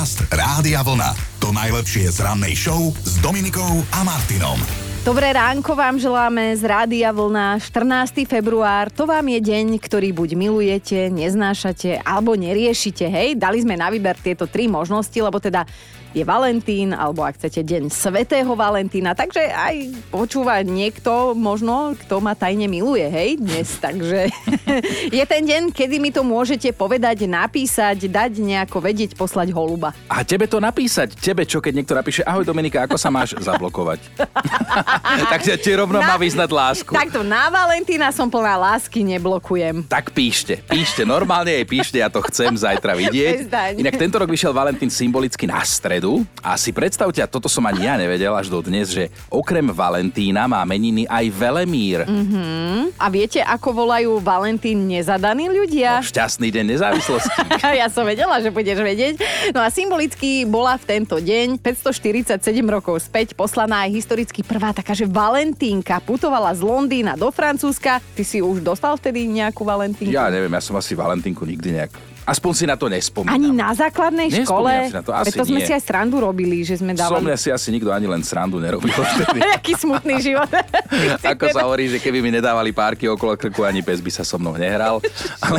Podcast Rádia Vlna. To najlepšie z rannej show s Dominikou a Martinom. Dobré ránko vám želáme z Rádia Vlna 14. február. To vám je deň, ktorý buď milujete, neznášate alebo neriešite. Hej, dali sme na výber tieto tri možnosti, lebo teda je Valentín, alebo ak chcete deň Svetého Valentína. Takže aj počúva niekto možno, kto ma tajne miluje, hej, dnes. Takže je ten deň, kedy mi to môžete povedať, napísať, dať nejako vedieť, poslať holuba. A tebe to napísať, tebe čo, keď niekto napíše, ahoj Dominika, ako sa máš zablokovať? Takže ti rovno na, má vyznať lásku. Takto, na Valentína som plná lásky, neblokujem. Tak píšte, píšte, normálne jej píšte, ja to chcem zajtra vidieť. Inak tento rok vyšiel Valentín symbolicky na stred stredu. A si predstavte, a toto som ani ja nevedel až do dnes, že okrem Valentína má meniny aj Velemír. Mm-hmm. A viete, ako volajú Valentín nezadaní ľudia? No, šťastný deň nezávislosti. ja som vedela, že budeš vedieť. No a symbolicky bola v tento deň 547 rokov späť poslaná aj historicky prvá taká, že Valentínka putovala z Londýna do Francúzska. Ty si už dostal vtedy nejakú Valentínku? Ja neviem, ja som asi Valentínku nikdy nejak Aspoň si na to nespomínam. Ani na základnej škole? Si na to, asi to sme nie. si aj srandu robili, že sme dávali... Som si asi nikto ani len srandu nerobil Aký smutný život. Ako sa hovorí, že keby mi nedávali párky okolo krku, ani pes by sa so mnou nehral. Ale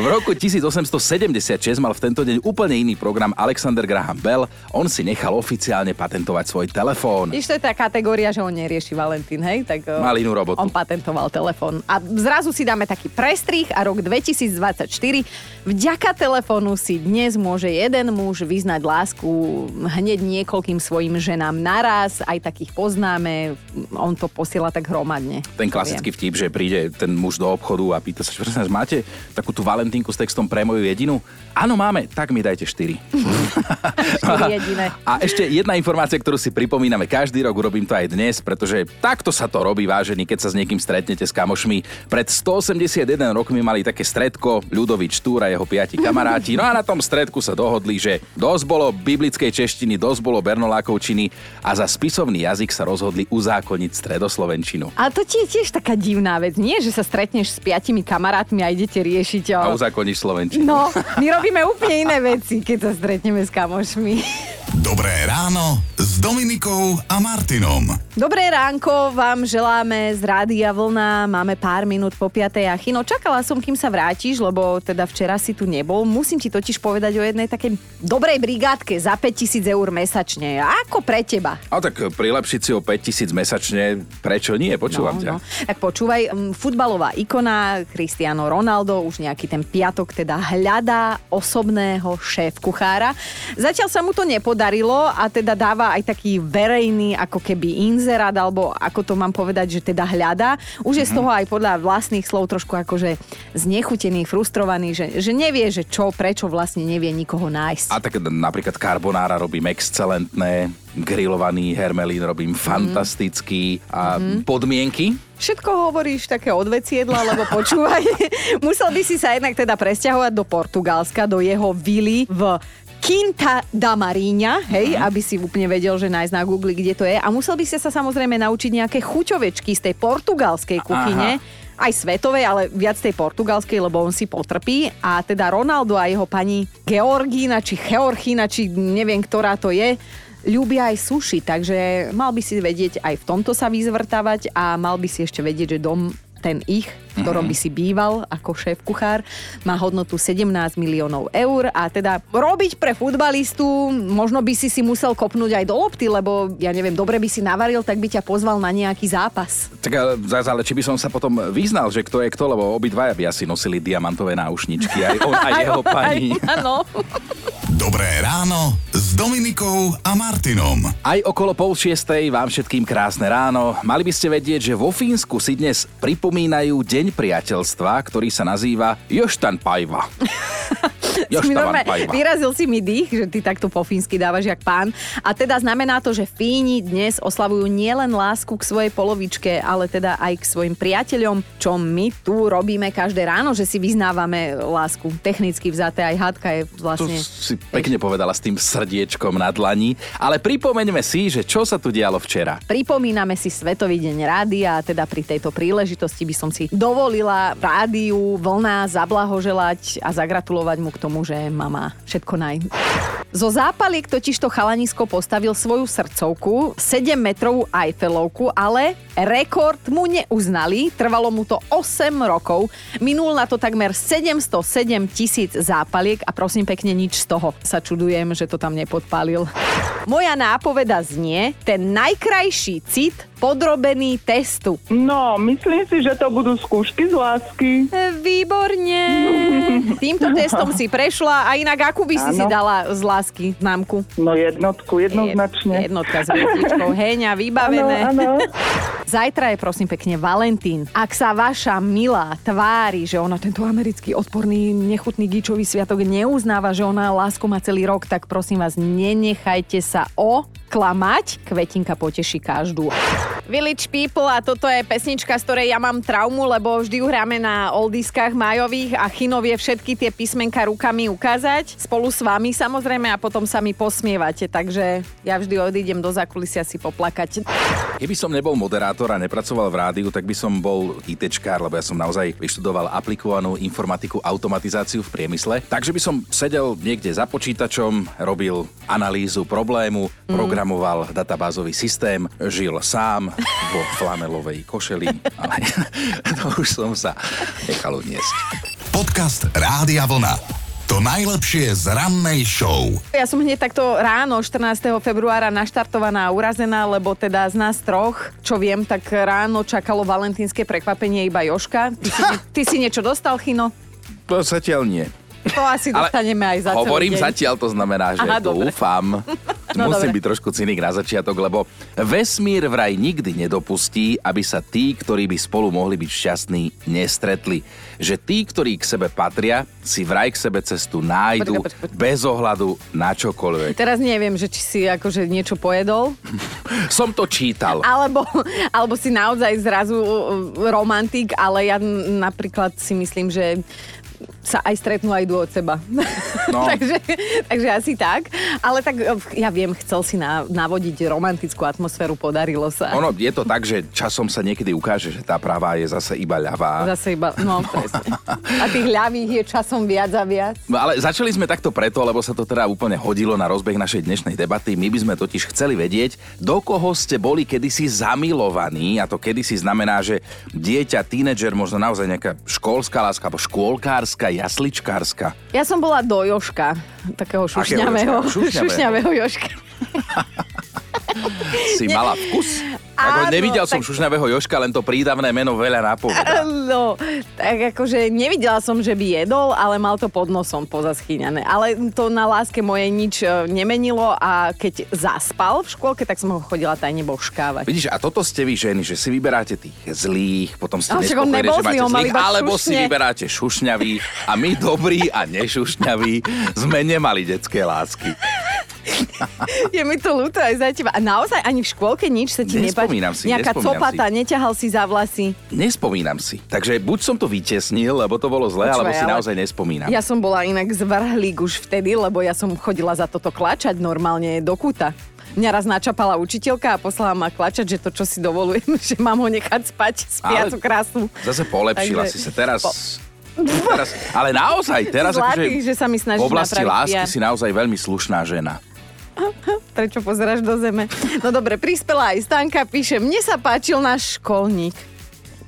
v roku 1876 mal v tento deň úplne iný program Alexander Graham Bell. On si nechal oficiálne patentovať svoj telefón. Ešte je tá kategória, že on nerieši Valentín, hej? Tak mal inú robotu. On patentoval telefón. A zrazu si dáme taký prestrih a rok 2024 Vďaka telefónu si dnes môže jeden muž vyznať lásku hneď niekoľkým svojim ženám naraz, aj takých poznáme, on to posiela tak hromadne. Ten klasický vtip, že príde ten muž do obchodu a pýta sa, že máte takú tú Valentínku s textom pre moju jedinu? Áno, máme, tak mi dajte štyri. jediné. A ešte jedna informácia, ktorú si pripomíname každý rok, urobím to aj dnes, pretože takto sa to robí, vážený, keď sa s niekým stretnete s kamošmi. Pred 181 rokmi mali také stredko, Ľudovič Túra, jeho piati kamaráti. No a na tom stredku sa dohodli, že dosť bolo biblickej češtiny, dosť bolo bernolákovčiny a za spisovný jazyk sa rozhodli uzákoniť stredoslovenčinu. A to ti je tiež taká divná vec, nie? Že sa stretneš s piatimi kamarátmi a idete riešiť o... A uzákoníš slovenčinu. No, my robíme úplne iné veci, keď sa stretneme s kamošmi. Dobré ráno s Dominikou a Martinom. Dobré ránko vám želáme z Rádia Vlna. Máme pár minút po 5. a Chino, čakala som, kým sa vrátiš, lebo teda včera si tu nebol. Musím ti totiž povedať o jednej takej dobrej brigádke za 5000 eur mesačne. Ako pre teba? A tak prilepšiť si o 5000 mesačne, prečo nie? Počúvam no, ťa. No. Tak počúvaj, futbalová ikona Cristiano Ronaldo už nejaký ten piatok teda hľadá osobného šéf kuchára. Zatiaľ sa mu to nepodarilo a teda dáva aj taký verejný ako keby inzer inzerát, alebo ako to mám povedať, že teda hľadá. Už je z mhm. toho aj podľa vlastných slov trošku akože znechutený, frustrovaný, že, že nevie, že čo, prečo vlastne nevie nikoho nájsť. A tak napríklad carbonara robím excelentné, grillovaný hermelín robím mm. fantastický a mm-hmm. podmienky Všetko hovoríš také odveciedla, lebo počúvaj, musel by si sa jednak teda presťahovať do Portugalska, do jeho vily v Quinta da Marinha, hej, uh-huh. aby si úplne vedel, že nájsť na Google, kde to je. A musel by ste sa samozrejme naučiť nejaké chuťovečky z tej portugalskej kuchyne. Aha aj svetovej, ale viac tej portugalskej, lebo on si potrpí. A teda Ronaldo a jeho pani Georgína, či Georgína, či neviem, ktorá to je, ľúbia aj suši, takže mal by si vedieť aj v tomto sa vyzvrtávať a mal by si ešte vedieť, že dom ten ich, v ktorom by si býval ako šéf kuchár, má hodnotu 17 miliónov eur a teda robiť pre futbalistu, možno by si si musel kopnúť aj do lopty, lebo ja neviem, dobre by si navaril, tak by ťa pozval na nejaký zápas. Tak ale či by som sa potom vyznal, že kto je kto, lebo obidvaja by asi nosili diamantové náušničky, aj on, aj jeho pani. Áno. Dobré ráno Dominikou a Martinom. Aj okolo pol šiestej vám všetkým krásne ráno. Mali by ste vedieť, že vo Fínsku si dnes pripomínajú Deň priateľstva, ktorý sa nazýva Joštan Pajva. si normálne, vyrazil si mi dých, že ty takto po fínsky dávaš jak pán. A teda znamená to, že Fíni dnes oslavujú nielen lásku k svojej polovičke, ale teda aj k svojim priateľom, čo my tu robíme každé ráno, že si vyznávame lásku. Technicky vzaté aj hádka je vlastne... To si pekne povedala s tým srdiečkom na dlani. Ale pripomeňme si, že čo sa tu dialo včera. Pripomíname si Svetový deň rádia a teda pri tejto príležitosti by som si dovolila rádiu vlna zablahoželať a zagratulovať mu k tomu, že mama všetko naj. Zo zápaliek totižto chalanisko postavil svoju srdcovku, 7 metrovú Eiffelovku, ale rekord mu neuznali, trvalo mu to 8 rokov, minul na to takmer 707 tisíc zápaliek a prosím pekne nič z toho. Sa čudujem, že to tam nepodpálil. Moja nápoveda znie, ten najkrajší cit podrobený testu. No, myslím si, že to budú skúšky z lásky. Výborne. Týmto testom si prešla a inak akú by si Áno. si dala z lásky známku? No jednotku, jednoznačne. Jednotka s hviezdičkou. Heňa, vybavené. áno. Zajtra je prosím pekne Valentín. Ak sa vaša milá tvári, že ona tento americký odporný, nechutný gíčový sviatok neuznáva, že ona lásku má celý rok, tak prosím vás, nenechajte sa oklamať. Kvetinka poteší každú. Village People a toto je pesnička, z ktorej ja mám traumu, lebo vždy ju hráme na oldiskách majových a Chino vie všetky tie písmenka rukami ukázať. Spolu s vami samozrejme a potom sa mi posmievate, takže ja vždy odídem do zákulisia si poplakať. Keby som nebol moderátor a nepracoval v rádiu, tak by som bol ITčkár, lebo ja som naozaj vyštudoval aplikovanú informatiku, automatizáciu v priemysle. Takže by som sedel niekde za počítačom, robil analýzu problému, Mm. programoval databázový systém, žil sám vo flanelovej košeli, ale to už som sa nechal uniesť. Podcast Rádia Vlna. To najlepšie z rannej show. Ja som hneď takto ráno 14. februára naštartovaná a urazená, lebo teda z nás troch, čo viem, tak ráno čakalo valentínske prekvapenie iba Joška. Ty si, ty si niečo dostal, Chino? To zatiaľ nie. To asi dostaneme aj za Hovorím celý deň. zatiaľ, to znamená, že Aha, dobre. dúfam. No, Musím dobre. byť trošku cynik na začiatok, lebo vesmír vraj nikdy nedopustí, aby sa tí, ktorí by spolu mohli byť šťastní, nestretli. Že tí, ktorí k sebe patria, si vraj k sebe cestu nájdu Počkaj, počkaj, počkaj. bez ohľadu na čokoľvek. Teraz neviem, že či si akože niečo pojedol, Som to čítal. alebo, alebo si naozaj zrazu uh, romantik, ale ja napríklad si myslím, že sa aj stretnú a idú od seba. No. takže, takže asi tak. Ale tak uh, ja viem, chcel si na, navodiť romantickú atmosféru, podarilo sa. Ono je to tak, že časom sa niekedy ukáže, že tá pravá je zase iba ľavá. Zase iba, no presne. A tých ľavých je časom viac a viac. No ale začali sme takto preto, lebo sa to teda úplne hodilo na rozbeh našej dnešnej debaty. My by sme totiž chceli vedieť, do koho ste boli kedysi zamilovaní, a to kedysi znamená, že dieťa, tínedžer, možno naozaj nejaká školská láska, alebo škôlkárska, jasličkárska. Ja som bola do Joška, takého šušňavého, Jožka? Šušňavého. šušňavého Joška. Si mala vkus? Ako Áno, nevidel som tak- šušňavého Joška, len to prídavné meno veľa napovedá. No, tak akože nevidela som, že by jedol, ale mal to pod nosom pozaschýňané. Ale to na láske mojej nič e, nemenilo a keď zaspal v škôlke, tak som ho chodila tajne božkávať. Vidíš, a toto ste vy ženy, že si vyberáte tých zlých, potom ste nespokojní, nebol že máte zlých, alebo si šušne. vyberáte šušňavý a my dobrí a nešušňaví sme nemali detské lásky. Je mi to ľúto aj za teba. A naozaj ani v škôlke nič sa ti nepáči? Si, Nejaká copata, neťahal si za vlasy. Nespomínam si. Takže buď som to vytesnil, lebo to bolo zlé, Počúvaj, alebo si ale- naozaj nespomínam. Ja som bola inak zvrhlík už vtedy, lebo ja som chodila za toto klačať normálne do kúta. Mňa raz načapala učiteľka a poslala ma klačať, že to, čo si dovolujem, že mám ho nechať spať spiacu krásnu. Zase polepšila Takže- si sa teraz... teraz ale naozaj, teraz Zlatý, akože že sa mi v oblasti napraviť lásky PR. si naozaj veľmi slušná žena. Prečo pozeráš do zeme? No dobre, prispela aj Stanka, píše, mne sa páčil náš školník.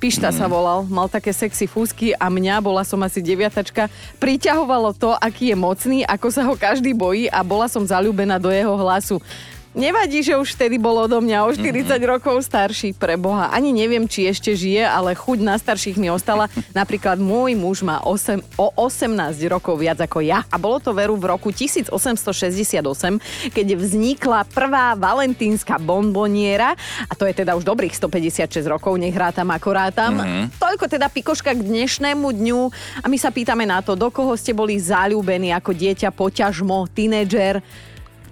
Pišta sa volal, mal také sexy fúsky a mňa, bola som asi deviatačka, priťahovalo to, aký je mocný, ako sa ho každý bojí a bola som zalúbená do jeho hlasu. Nevadí, že už vtedy bol odo mňa o 40 rokov starší, pre Boha. Ani neviem, či ešte žije, ale chuť na starších mi ostala. Napríklad môj muž má 8, o 18 rokov viac ako ja. A bolo to veru v roku 1868, keď vznikla prvá valentínska bonboniera. A to je teda už dobrých 156 rokov, nech rátam ako rátam. Toľko teda pikoška k dnešnému dňu. A my sa pýtame na to, do koho ste boli zalúbení ako dieťa, poťažmo, tínedžer,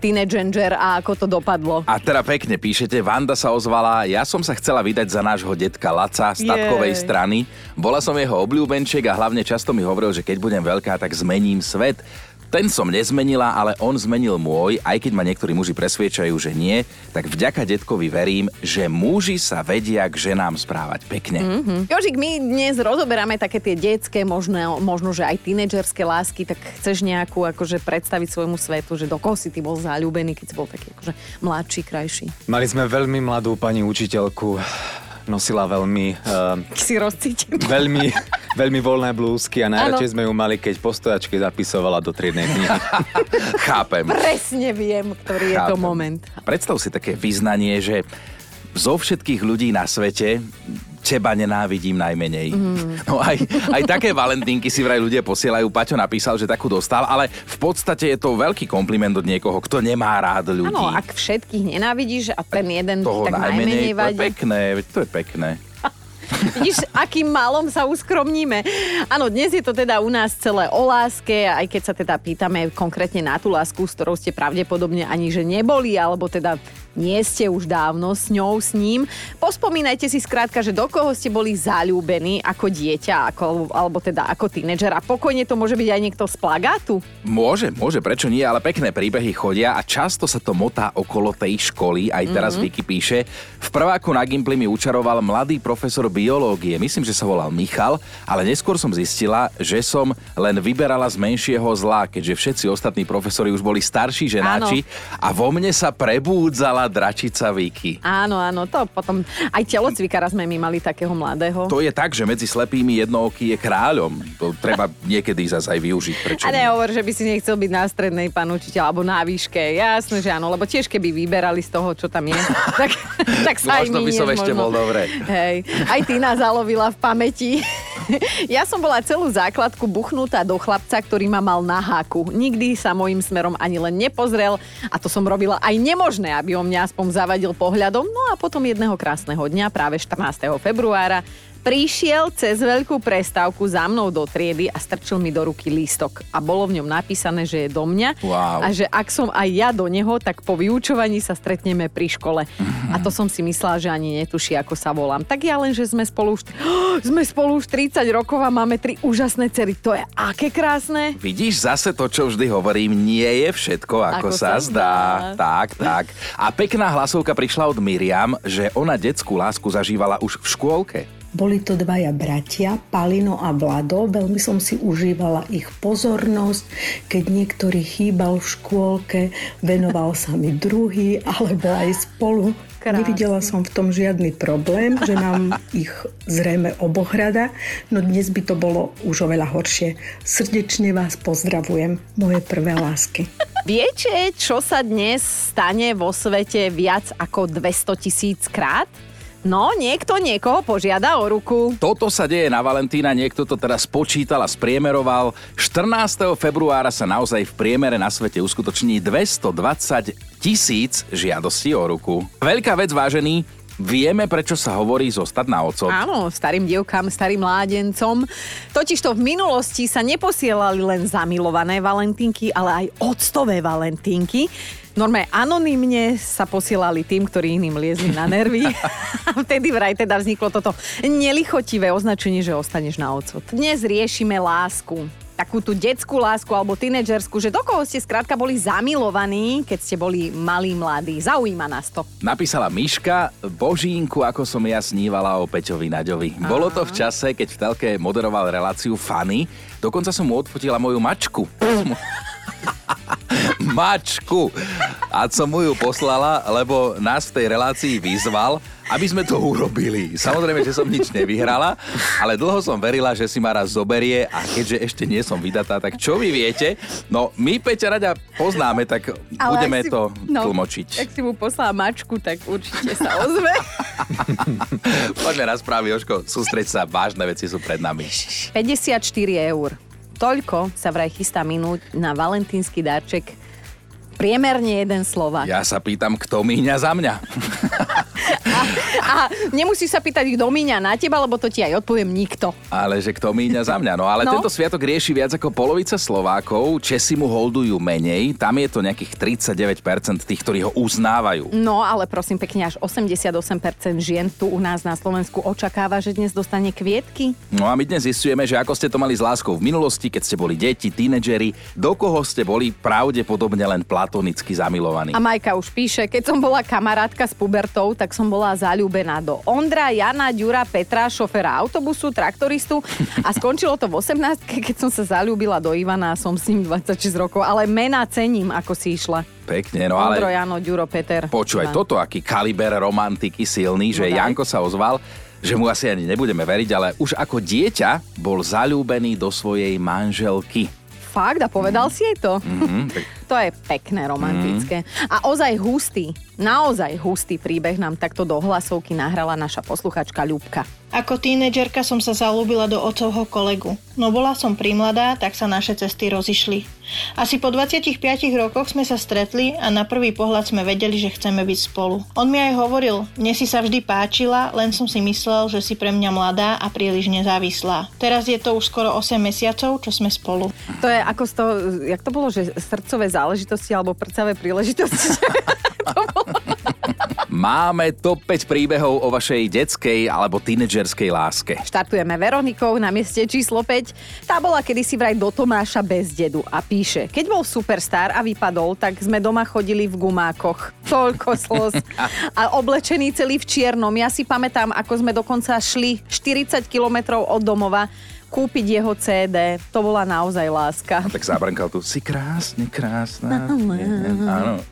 tínedžer a ako to dopadlo. A teda pekne píšete, Vanda sa ozvala, ja som sa chcela vydať za nášho detka Laca z tatkovej Jej. strany. Bola som jeho obľúbenček a hlavne často mi hovoril, že keď budem veľká, tak zmením svet. Ten som nezmenila, ale on zmenil môj, aj keď ma niektorí muži presviečajú, že nie, tak vďaka detkovi verím, že muži sa vedia k ženám správať pekne. Mm. Jožik, my dnes rozoberáme také tie detské, možno, možno že aj tínedžerské lásky, tak chceš nejakú akože predstaviť svojmu svetu, že do koho si ty bol zalúbený, keď si bol taký akože mladší, krajší. Mali sme veľmi mladú pani učiteľku, nosila veľmi, uh, Si rozcítim. veľmi, veľmi voľné blúzky a najradšej sme ju mali, keď po stojačke zapisovala do triednej knihy. Chápem. Presne viem, ktorý je to Chápem. moment. Predstav si také vyznanie, že zo všetkých ľudí na svete teba nenávidím najmenej. Mm. No aj, aj také valentínky si vraj ľudia posielajú. Paťo napísal, že takú dostal, ale v podstate je to veľký kompliment od niekoho, kto nemá rád ľudí. Áno, ak všetkých nenávidíš a ten jeden toho tak najmenej, najmenej to je vadí. pekné, to je pekné. Vidíš, akým malom sa uskromníme. Áno, dnes je to teda u nás celé o láske, aj keď sa teda pýtame konkrétne na tú lásku, s ktorou ste pravdepodobne ani že neboli, alebo teda nie ste už dávno s ňou, s ním. Pospomínajte si skrátka, že do koho ste boli zalúbení ako dieťa, ako, alebo teda ako tínedžer. A pokojne to môže byť aj niekto z plagátu. Môže, môže, prečo nie, ale pekné príbehy chodia a často sa to motá okolo tej školy, aj teraz mm-hmm. Vicky píše. V prváku na Gimply mi učaroval mladý profesor biológie, myslím, že sa volal Michal, ale neskôr som zistila, že som len vyberala z menšieho zla, keďže všetci ostatní profesori už boli starší ženáči a vo mne sa prebúdzala dračica Vicky. Áno, áno, to potom aj telocvikára sme my mali takého mladého. To je tak, že medzi slepými jednooký je kráľom. To treba niekedy zase aj využiť. Prečo A nehovor, že by si nechcel byť na strednej, pán učiteľ, alebo na výške. Jasné, že áno, lebo tiež keby vyberali z toho, čo tam je, tak, tak sa Možno aj by som ešte možno. bol dobre. Hej, aj ty nás zalovila v pamäti. ja som bola celú základku buchnutá do chlapca, ktorý ma mal na háku. Nikdy sa mojim smerom ani len nepozrel a to som robila aj nemožné, aby o mňa aspoň zavadil pohľadom. No a potom jedného krásneho dňa, práve 14. februára, prišiel cez veľkú prestávku za mnou do triedy a strčil mi do ruky lístok. A bolo v ňom napísané, že je do mňa Wow. a že ak som aj ja do neho, tak po vyučovaní sa stretneme pri škole. A to som si myslela, že ani netuší, ako sa volám. Tak ja len, že sme spolu už, sme spolu už 30 rokov a máme tri úžasné cery. To je aké krásne. Vidíš zase to, čo vždy hovorím, nie je všetko, ako, Ako sa, sa zdá. zdá. Tak, tak. A pekná hlasovka prišla od Miriam, že ona detskú lásku zažívala už v škôlke. Boli to dvaja bratia, Palino a Vlado. Veľmi som si užívala ich pozornosť. Keď niektorý chýbal v škôlke, venoval sa mi druhý, alebo aj spolu. Krásne. Nevidela som v tom žiadny problém, že nám ich zrejme oboch rada, no dnes by to bolo už oveľa horšie. Srdečne vás pozdravujem, moje prvé lásky. Viete, čo sa dnes stane vo svete viac ako 200 tisíc krát? No, niekto niekoho požiada o ruku. Toto sa deje na Valentína, niekto to teraz spočítal a spriemeroval. 14. februára sa naozaj v priemere na svete uskutoční 220 tisíc žiadostí o ruku. Veľká vec, vážený, vieme, prečo sa hovorí zostať na ocot. Áno, starým dievkám, starým mládencom. Totižto v minulosti sa neposielali len zamilované valentínky, ale aj octové valentínky. Normálne anonymne sa posielali tým, ktorí iným liezli na nervy. Vtedy vraj teda vzniklo toto nelichotivé označenie, že ostaneš na ocot. Dnes riešime lásku. Takú tú detskú lásku alebo tínedžerskú, že do koho ste skrátka boli zamilovaní, keď ste boli malí, mladí. Zaujíma nás to. Napísala Miška, Božínku, ako som ja snívala o Peťovi Naďovi. Bolo to v čase, keď v telke moderoval reláciu Fanny. Dokonca som mu odfotila moju mačku. mačku. A som mu ju poslala, lebo nás v tej relácii vyzval, aby sme to urobili. Samozrejme, že som nič nevyhrala, ale dlho som verila, že si ma raz zoberie a keďže ešte nie som vydatá, tak čo vy viete? No, my Peťa Raďa poznáme, tak budeme ak si- to tlmočiť. Ak si mu poslala mačku, tak určite sa ozve. Poďme na správy, Jožko, sústreď sa, vážne veci sú pred nami. 54 eur. Toľko sa vraj chystá minúť na valentínsky darček priemerne jeden Slovak. Ja sa pýtam, kto míňa za mňa. A nemusíš sa pýtať, kto míňa na teba, lebo to ti aj odpoviem nikto. Ale že kto míňa za mňa. No ale No. tento sviatok rieši viac ako polovica Slovákov, Česi mu holdujú menej, tam je to nejakých 39% tých, ktorí ho uznávajú. No, ale prosím pekne, až 88% žien tu u nás na Slovensku očakáva, že dnes dostane kvietky. No a my dnes zistujeme, že ako ste to mali s láskou v minulosti, keď ste boli deti, tínedžeri, do koho ste boli pravdepodobne len platonicky zamilovaní. A Majka už píše, keď som bola kamarátka s pubertou, tak som bola zalúbená do Ondra, Jana, Ďura, Petra, šoféra autobusu, traktoristu a skončilo to v 18 keď som sa zalúbila do Ivana a som s ním 26 rokov, ale mena cením, ako si išla. Pekne, no Ondro, ale Jano, Ďuro, Peter. počúvaj, Dva. toto aký kaliber romantiky silný, že No. Janko sa ozval, že mu asi ani nebudeme veriť, ale už ako dieťa bol zalúbený do svojej manželky. Fakt? A povedal si jej to? Mhm, tak To je pekné, romantické. A ozaj hustý, naozaj hustý príbeh nám takto do hlasovky nahrala naša posluchačka Ľubka. Ako tínedžerka som sa zalúbila do otcovho kolegu. No bola som primladá, tak sa naše cesty rozišli. Asi po 25 rokoch sme sa stretli a na prvý pohľad sme vedeli, že chceme byť spolu. On mi aj hovoril, mne si sa vždy páčila, len som si myslel, že si pre mňa mladá a príliš nezávislá. Teraz je to už skoro 8 mesiacov, čo sme spolu. To je ako z toho, jak to bolo, že srdcové záležitosti alebo prcavé príležitosti. Máme top 5 príbehov o vašej detskej alebo tínedžerskej láske. Štartujeme Veronikou na mieste číslo 5. Tá bola kedysi vraj do Tomáša bez dedu a píše, keď bol superstar a vypadol, tak sme doma chodili v gumákoch. Toľko slz. A oblečený celý v čiernom. Ja si pamätám, ako sme dokonca šli 40 kilometrov od domova kúpiť jeho CD. To bola naozaj láska. Tak zabrnkal tu, si krásne, krásna. Áno.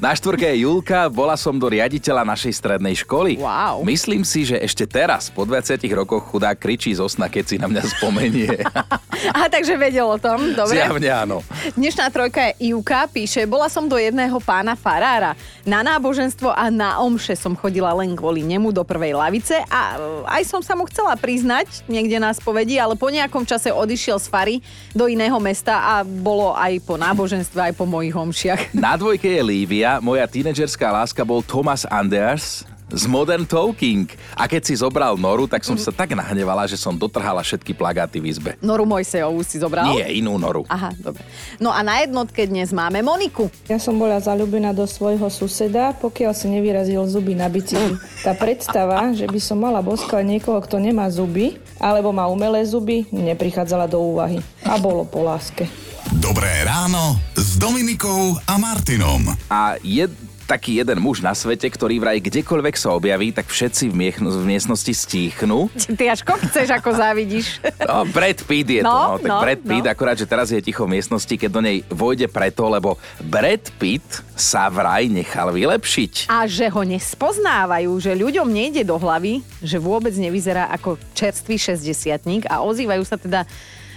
Na štvorke je Julka, bola som do riaditeľa našej strednej školy. Wow. Myslím si, že ešte teraz, po 20 rokoch, chudák kričí zo sna, keď si na mňa spomenie. A takže vedel o tom, dobre. Zjavne áno. Dnešná trojka je Ivka, píše, bola som do jedného pána farára. Na náboženstvo a na omše som chodila len kvôli nemu do prvej lavice a aj som sa mu chcela priznať niekde na spovedi, ale po nejakom čase odišiel z fary do iného mesta a bolo aj po náboženstve, aj po mojich omšiach. Na dvojke je Lívia, moja tínedžerská láska bol Thomas Anders z Modern Talking. A keď si zobral Noru, tak som sa tak nahnevala, že som dotrhala všetky plagáty v izbe. Noru Mojsejovú si zobral? Nie, inú Noru. Aha, dobre. No a na jednotke dnes máme Moniku. Ja som bola zalúbená do svojho suseda, pokiaľ si nevyrazil zuby na bicykli. Tá predstava, že by som mala boskať niekoho, kto nemá zuby, alebo má umelé zuby, neprichádzala do úvahy. A bolo po láske. Dobré ráno s Dominikou a Martinom. A je taký jeden muž na svete, ktorý vraj kdekoľvek sa objaví, tak všetci v, miech- v miestnosti stíchnu. Ty až chceš, ako závidíš. No, Brad Pitt je to, No, no, tak no, Brad Pitt, no. akurát, že teraz je ticho v miestnosti, keď do nej vojde preto, lebo Brad Pitt sa vraj nechal vylepšiť. A že ho nespoznávajú, že ľuďom nejde do hlavy, že vôbec nevyzerá ako čerstvý 60 a ozývajú sa teda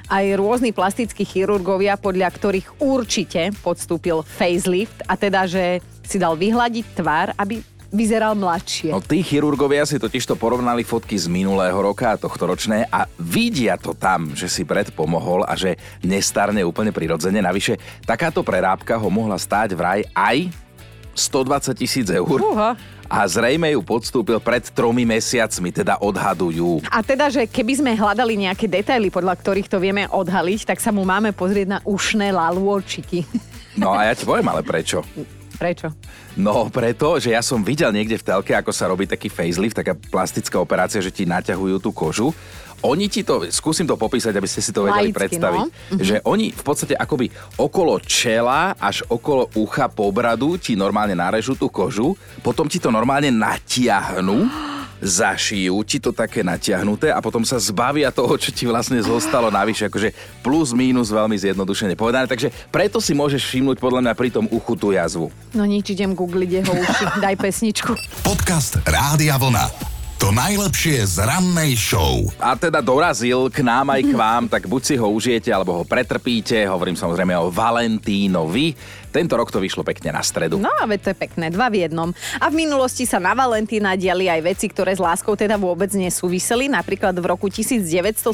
aj rôzni plastickí chirurgovia, podľa ktorých určite podstúpil facelift a teda, že si dal vyhľadiť tvár, aby vyzeral mladšie. No tí chirurgovia si totiž to porovnali fotky z minulého roka a tohto ročné a vidia to tam, že si Brad pomohol a že nestarne úplne prirodzene. Navyše, takáto prerábka ho mohla stáť vraj aj 120 tisíc eur. Fúha. A zrejme ju podstúpil pred tromi mesiacmi, teda odhadujú. A teda, že keby sme hľadali nejaké detaily, podľa ktorých to vieme odhaliť, tak sa mu máme pozrieť na ušné lalôčiky. No a ja ti poviem ale prečo. Prečo? No preto, že ja som videl niekde v telke, ako sa robí taký facelift, taká plastická operácia, že ti naťahujú tú kožu. Oni ti to, skúsim to popísať, aby ste si to vedeli Laicky, predstaviť, no. že oni v podstate akoby okolo čela až okolo ucha po bradu ti normálne narežú tú kožu, potom ti to normálne natiahnu, zašijú ti to také natiahnuté a potom sa zbavia toho, čo ti vlastne zostalo navyše, akože plus mínus veľmi zjednodušene povedané. Takže preto si môžeš všimnúť podľa mňa pri tom uchu tú jazvu. No nič, idem googliť jeho uši. Daj pesničku. Podcast Rádia Vlna. To najlepšie z rannej show. a teda dorazil k nám aj k vám, tak buď si ho užijete, alebo ho pretrpíte. Hovorím samozrejme o Valentínovi. Tento rok to vyšlo pekne na stredu. No a to je pekné, dva v jednom. A v minulosti sa na Valentína diali aj veci, ktoré s láskou teda vôbec nesúviseli. Napríklad v roku 1970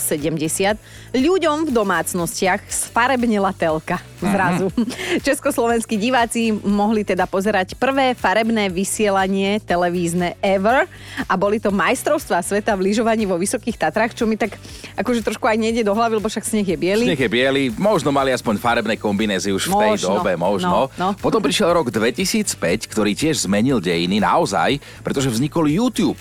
ľuďom v domácnostiach sfarebnila telka zrazu. Československí diváci mohli teda pozerať prvé farebné vysielanie televízne ever a boli to majstrovstvá sveta v lyžovaní vo Vysokých Tatrách, čo mi tak akože trošku aj nejde do hlavy, lebo však sneh je biely. Sneh je biely, možno mali aspoň farebné kombinézy už v tej Možno, dobe, možno. No, no. Potom prišiel rok 2005, ktorý tiež zmenil dejiny naozaj, pretože vznikol YouTube.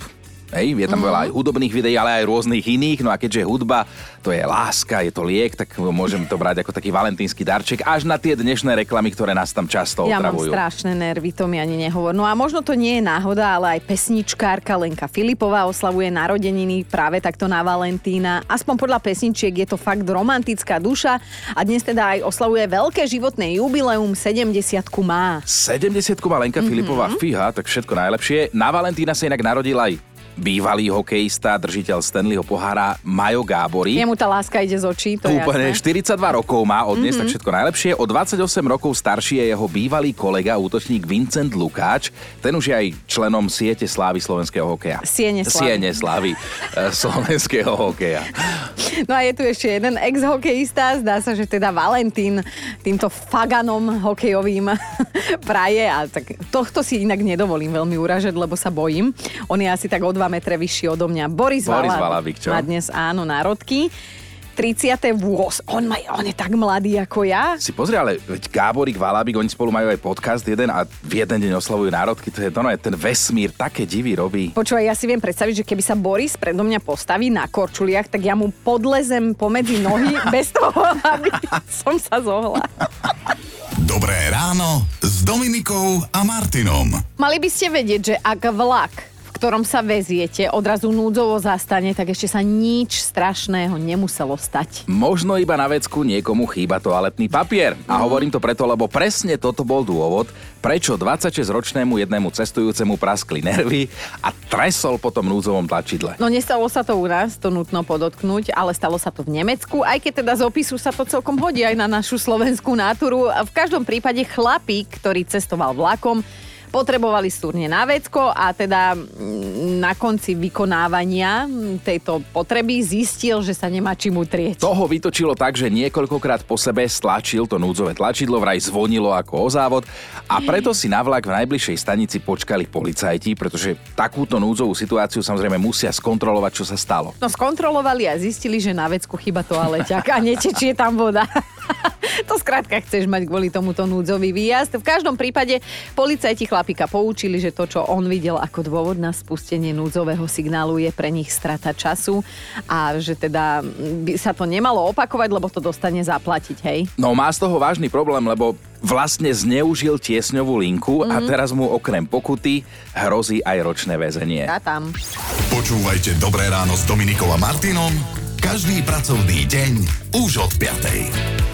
Hej, je tam Mhm. veľa aj hudobných videí, ale aj rôznych iných. No a keďže hudba to je láska, je to liek, tak môžem to brať ako taký valentínsky darček až na tie dnešné reklamy, ktoré nás tam často Ja mám otravujú. strašné nervy, to mi ani nehovor. No a možno to nie je náhoda, ale aj pesničkárka Lenka Filipová oslavuje narodeniny práve takto na Valentína. Aspoň podľa pesničiek je to fakt romantická duša a dnes teda aj oslavuje veľké životné jubileum, 70 má. 70 má Lenka Mhm. Filipová, fíha, tak všetko najlepšie. Na Valentína sa inak narodil aj bývalý hokejista, držiteľ Stanleyho pohára Majo Gáborík. Jemu tá láska ide z očí, to je Úplne jasné. 42 rokov má od dnes, mm-hmm. tak všetko najlepšie. O 28 rokov starší je jeho bývalý kolega, útočník Vincent Lukáč. Ten už je aj členom siete slávy slovenského hokeja. Siene slávy. Siene slávy e, slovenského hokeja. No a je tu ešte jeden ex-hokejista, zdá sa, že teda Valentín týmto faganom hokejovým praje a tak tohto si inak nedovolím veľmi uražať, lebo sa bojím. On je asi tak o 2 metre vyšší odo mňa. Boris, Boris Valabik čo? má dnes áno národky. 38. On, má, on je tak mladý ako ja. Si pozri, ale veď Gáborík, Valabik, oni spolu majú aj podcast jeden a v jeden deň oslavujú národky. To je to, no, je ten vesmír také divy robí. Počúvaj, ja si viem predstaviť, že keby sa Boris predo mňa postaví na korčuliach, tak ja mu podlezem pomedzi nohy bez toho, aby som sa zohla. Dobré ráno s Dominikou a Martinom. Mali by ste vedieť, že ak vlak, ktorom sa veziete, odrazu núdzovo zastane, tak ešte sa nič strašného nemuselo stať. Možno iba na vecku niekomu chýba toaletný papier. A hovorím to preto, lebo presne toto bol dôvod, prečo 26-ročnému jednému cestujúcemu praskli nervy a tresol po tom núdzovom tlačidle. No nestalo sa to u nás, to nutno podotknúť, ale stalo sa to v Nemecku, aj keď teda z opisu sa to celkom hodí aj na našu slovenskú náturu. V každom prípade chlapík, ktorý cestoval vlakom, potrebovali stúrne na vecko a teda mm, na konci vykonávania mm, tejto potreby zistil, že sa nemá čím utrieť. Toho vytočilo tak, že niekoľkokrát po sebe stlačil to núdzové tlačidlo, vraj zvonilo ako o závod a preto si na vlak v najbližšej stanici počkali policajti, pretože takúto núdzovú situáciu samozrejme musia skontrolovať, čo sa stalo. No skontrolovali a zistili, že na vecku chyba toaleťak a netečie tam voda. to skrátka chceš mať kvôli tomuto núdzový výjazd. V každom prípade policajti chlapíka poučili, že to, čo on videl ako dôvod na spustenie núdzového signálu je pre nich strata času a že teda by sa to nemalo opakovať, lebo to dostane zaplatiť, hej. No má z toho vážny problém, lebo vlastne zneužil tiesňovú linku a teraz mu okrem pokuty hrozí aj ročné väzenie. Ja tam. Počúvajte Dobré ráno s Dominikou a Martinom každý pracovný deň už od 5.